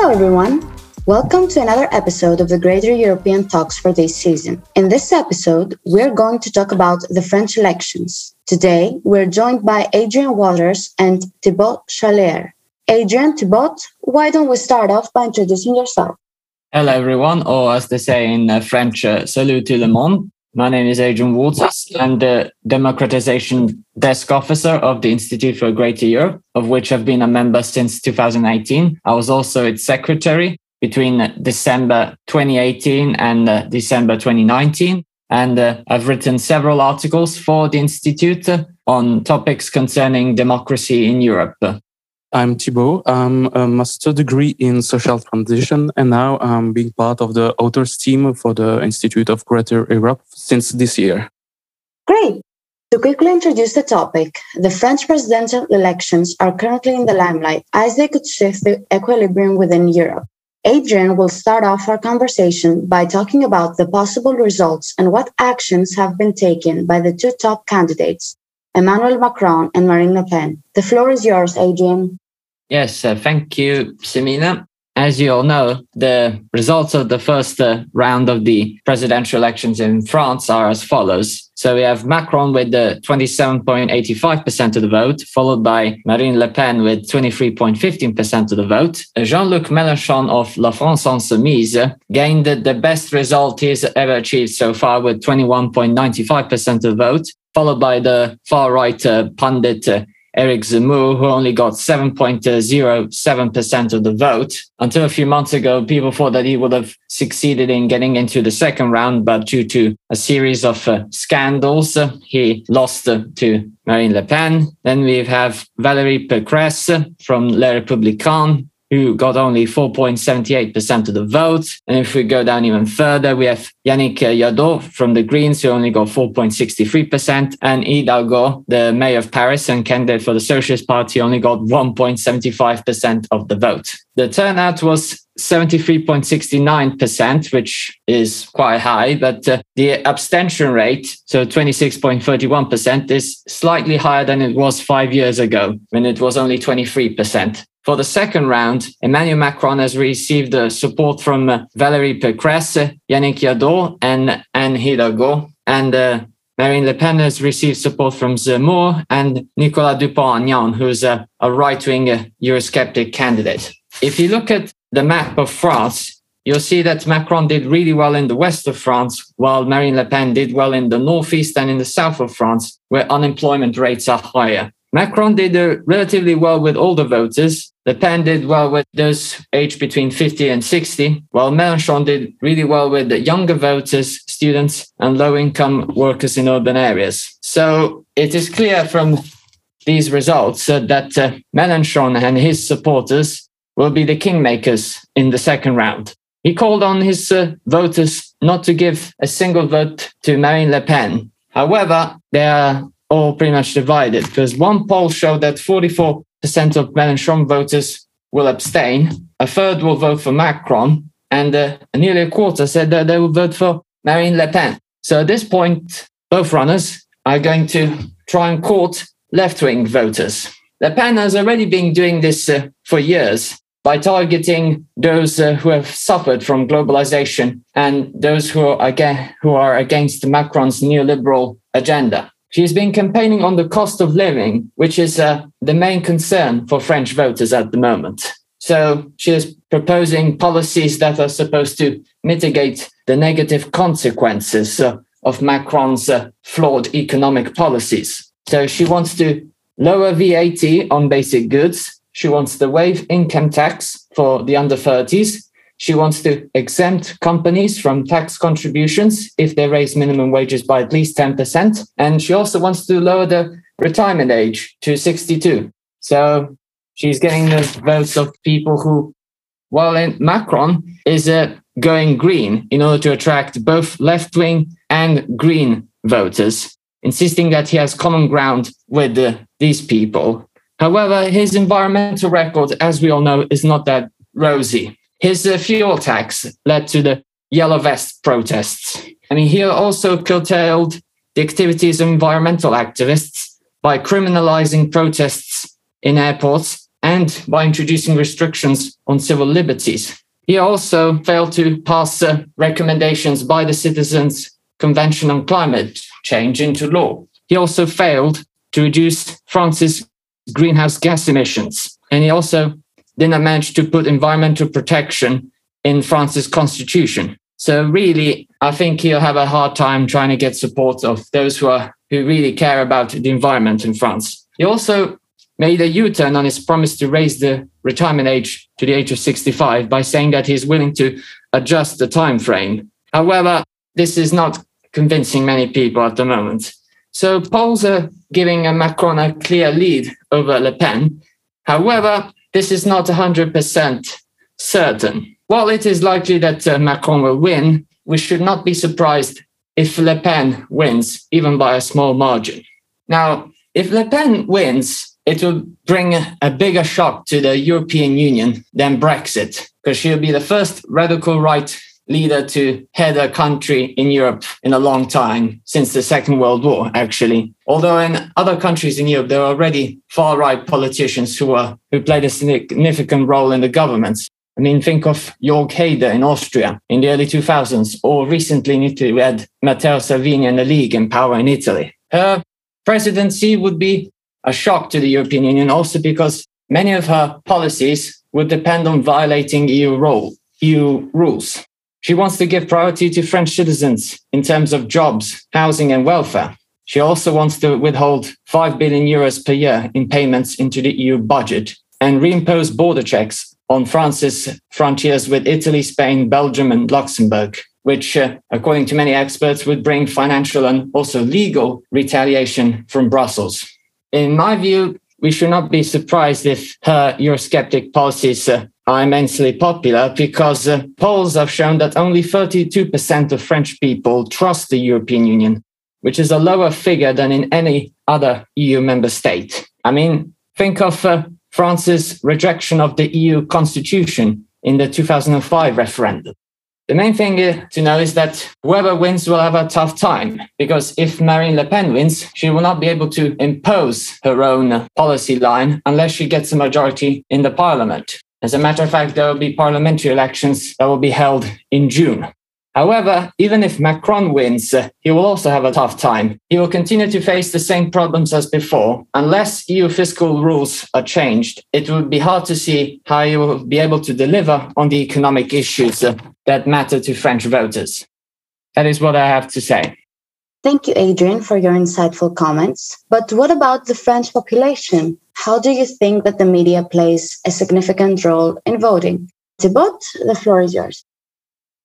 Hello, everyone. Welcome to another episode of the Greater European Talks for this season. In this episode, we're going to talk about the French elections. Today, we're joined by Adrian Waters and Thibaut Charlier. Adrian, Thibaut, why don't we start off by introducing yourself? Hello, everyone, or as they say in uh, French, uh, salut tout le monde. My name is Adrian Waters. I'm the democratization desk officer of the Institute for Greater Europe, of which I've been a member since 2018. I was also its secretary between December 2018 and uh, December 2019. And uh, I've written several articles for the Institute on topics concerning democracy in Europe. I'm Thibaut. I'm a master degree in social transition, and now I'm being part of the authors team for the Institute of Greater Europe since this year. Great. To quickly introduce the topic, the French presidential elections are currently in the limelight as they could shift the equilibrium within Europe. Adrian will start off our conversation by talking about the possible results and what actions have been taken by the two top candidates, Emmanuel Macron and Marine Le Pen. The floor is yours, Adrian. Yes, uh, thank you, Semina. As you all know, the results of the first uh, round of the presidential elections in France are as follows. So we have Macron with the 27.85% of the vote, followed by Marine Le Pen with 23.15% of the vote. Jean-Luc Mélenchon of La France Insoumise gained the best result he's ever achieved so far with 21.95% of the vote, followed by the far-right uh, pundit uh, Eric Zemmour, who only got 7.07% of the vote. Until a few months ago, people thought that he would have succeeded in getting into the second round, but due to a series of uh, scandals, uh, he lost uh, to Marine Le Pen. Then we have Valérie Pécresse from Les Républicains, who got only 4.78% of the vote. And if we go down even further, we have Yannick Jadot from the Greens, who only got 4.63%, and Hidalgo, the mayor of Paris and candidate for the Socialist Party, only got 1.75% of the vote. The turnout was 73.69%, which is quite high, but uh, the abstention rate, so 26.31%, is slightly higher than it was five years ago when it was only 23%. For the second round, Emmanuel Macron has received uh, support from uh, Valérie Pécresse, Yannick Jadot, and Anne Hidalgo. And uh, Marine Le Pen has received support from Zemmour and Nicolas Dupont-Aignan, who's a, a right-wing uh, Eurosceptic candidate. If you look at the map of France, you'll see that Macron did really well in the west of France, while Marine Le Pen did well in the northeast and in the south of France, where unemployment rates are higher. Macron did uh, relatively well with older voters. Le Pen did well with those aged between 50 and 60, while Mélenchon did really well with the younger voters, students, and low income workers in urban areas. So it is clear from these results uh, that uh, Mélenchon and his supporters will be the kingmakers in the second round. He called on his uh, voters not to give a single vote to Marine Le Pen. However, they are all pretty much divided because one poll showed that 44% of Mélenchon voters will abstain, a third will vote for Macron, and uh, nearly a quarter said that they will vote for Marine Le Pen. So at this point, both runners are going to try and court left wing voters. Le Pen has already been doing this uh, for years by targeting those uh, who have suffered from globalization and those who are, again, who are against Macron's neoliberal agenda. She's been campaigning on the cost of living, which is uh, the main concern for French voters at the moment. So she is proposing policies that are supposed to mitigate the negative consequences uh, of Macron's uh, flawed economic policies. So she wants to lower VAT on basic goods. She wants to waive income tax for the under 30s she wants to exempt companies from tax contributions if they raise minimum wages by at least 10%. And she also wants to lower the retirement age to 62. So she's getting the votes of people who, while in Macron is uh, going green in order to attract both left wing and green voters, insisting that he has common ground with uh, these people. However, his environmental record, as we all know, is not that rosy. His uh, fuel tax led to the Yellow Vest protests. I mean, he also curtailed the activities of environmental activists by criminalizing protests in airports and by introducing restrictions on civil liberties. He also failed to pass uh, recommendations by the Citizens Convention on Climate Change into law. He also failed to reduce France's greenhouse gas emissions. And he also didn't manage to put environmental protection in France's constitution. So really, I think he'll have a hard time trying to get support of those who are who really care about the environment in France. He also made a U-turn on his promise to raise the retirement age to the age of 65 by saying that he's willing to adjust the time frame. However, this is not convincing many people at the moment. So polls are giving Macron a clear lead over Le Pen. However, this is not 100% certain. While it is likely that uh, Macron will win, we should not be surprised if Le Pen wins, even by a small margin. Now, if Le Pen wins, it will bring a bigger shock to the European Union than Brexit, because she'll be the first radical right leader to head a country in Europe in a long time, since the Second World War, actually. Although in other countries in Europe, there are already far right politicians who are who played a significant role in the governments. I mean, think of Jörg Haider in Austria in the early 2000s, or recently in Italy, we had Matteo Salvini and the League in power in Italy. Her presidency would be a shock to the European Union, also because many of her policies would depend on violating EU, role, EU rules. She wants to give priority to French citizens in terms of jobs, housing, and welfare. She also wants to withhold 5 billion euros per year in payments into the EU budget and reimpose border checks on France's frontiers with Italy, Spain, Belgium, and Luxembourg, which, uh, according to many experts, would bring financial and also legal retaliation from Brussels. In my view, we should not be surprised if her Eurosceptic policies uh, are immensely popular because uh, polls have shown that only 32% of French people trust the European Union, which is a lower figure than in any other EU member state. I mean, think of uh, France's rejection of the EU constitution in the 2005 referendum. The main thing to know is that whoever wins will have a tough time because if Marine Le Pen wins, she will not be able to impose her own policy line unless she gets a majority in the parliament. As a matter of fact, there will be parliamentary elections that will be held in June. However, even if Macron wins, he will also have a tough time. He will continue to face the same problems as before. Unless EU fiscal rules are changed, it would be hard to see how he will be able to deliver on the economic issues that matter to French voters. That is what I have to say. Thank you, Adrian, for your insightful comments. But what about the French population? How do you think that the media plays a significant role in voting? Thibaut, the floor is yours.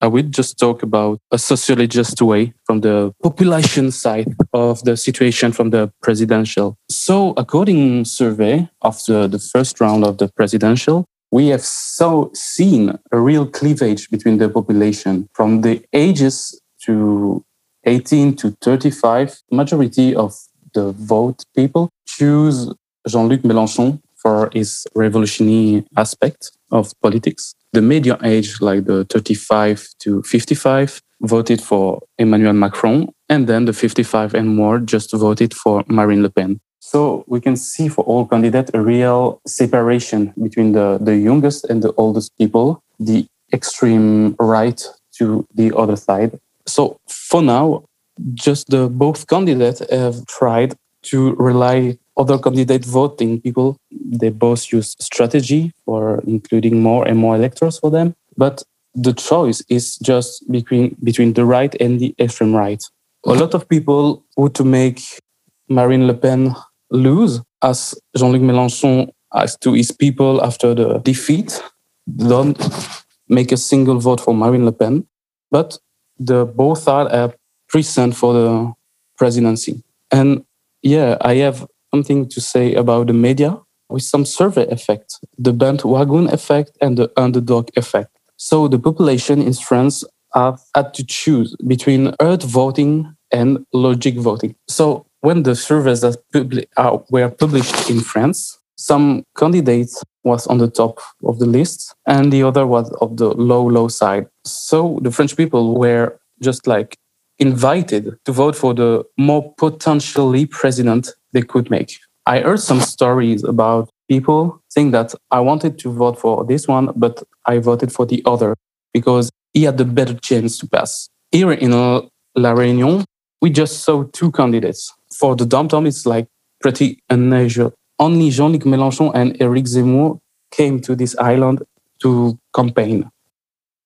I will just talk about a socially just way from the population side of the situation from the presidential. So, according survey of the, the first round of the presidential, we have so seen a real cleavage between the population from the ages to 18 to 35. Majority of the vote people choose Jean-Luc Mélenchon for his revolutionary aspect of politics. The median age, like the 35 to 55, voted for Emmanuel Macron, and then the 55 and more just voted for Marine Le Pen. So we can see for all candidates a real separation between the, the youngest and the oldest people, the extreme right to the other side. So for now, just the both candidates have tried to rely other candidate voting people. They both use strategy for including more and more electors for them. But the choice is just between between the right and the extreme right. A lot of people want to make Marine Le Pen lose, as Jean-Luc Mélenchon asked to his people after the defeat. Don't make a single vote for Marine Le Pen, but the both are present for the presidency. And yeah, I have something to say about the media with some survey effect, the bandwagon effect and the underdog effect. So the population in France have had to choose between earth voting and logic voting. So when the surveys that publi- uh, were published in France, some candidates was on the top of the list and the other was of the low, low side. So the French people were just like invited to vote for the more potentially president they could make. I heard some stories about people saying that I wanted to vote for this one, but I voted for the other because he had the better chance to pass. Here in La Réunion, we just saw two candidates. For the dom-tom, it's like pretty unusual. Only Jean-Luc Mélenchon and Éric Zemmour came to this island to campaign.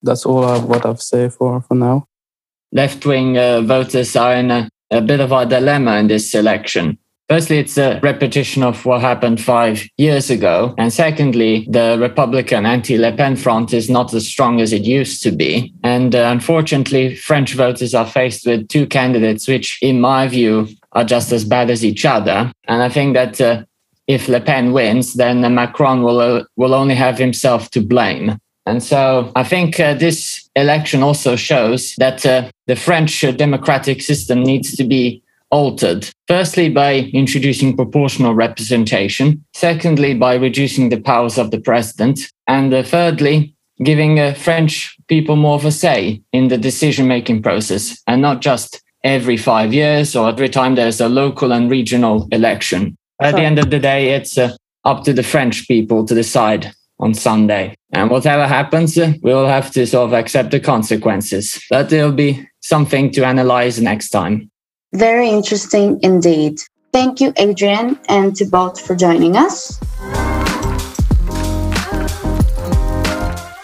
That's all I, what I've said for, for now. Left-wing uh, voters are in a, a bit of a dilemma in this election Firstly, it's a repetition of what happened five years ago. And secondly, the Republican anti Le Pen front is not as strong as it used to be. And uh, unfortunately, French voters are faced with two candidates, which, in my view, are just as bad as each other. And I think that uh, if Le Pen wins, then Macron will, uh, will only have himself to blame. And so I think uh, this election also shows that uh, the French democratic system needs to be altered. Firstly, by introducing proportional representation. Secondly, by reducing the powers of the president. And uh, thirdly, giving uh, French people more of a say in the decision making process and not just every five years or every time there's a local and regional election. At the end of the day, it's uh, up to the French people to decide on Sunday. And whatever happens, uh, we'll have to sort of accept the consequences. But it'll be something to analyze next time. Very interesting indeed. Thank you, Adrian, and to both for joining us.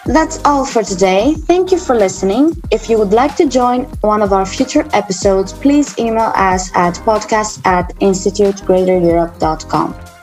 That's all for today. Thank you for listening. If you would like to join one of our future episodes, please email us at podcast at institutegreatereurope.com.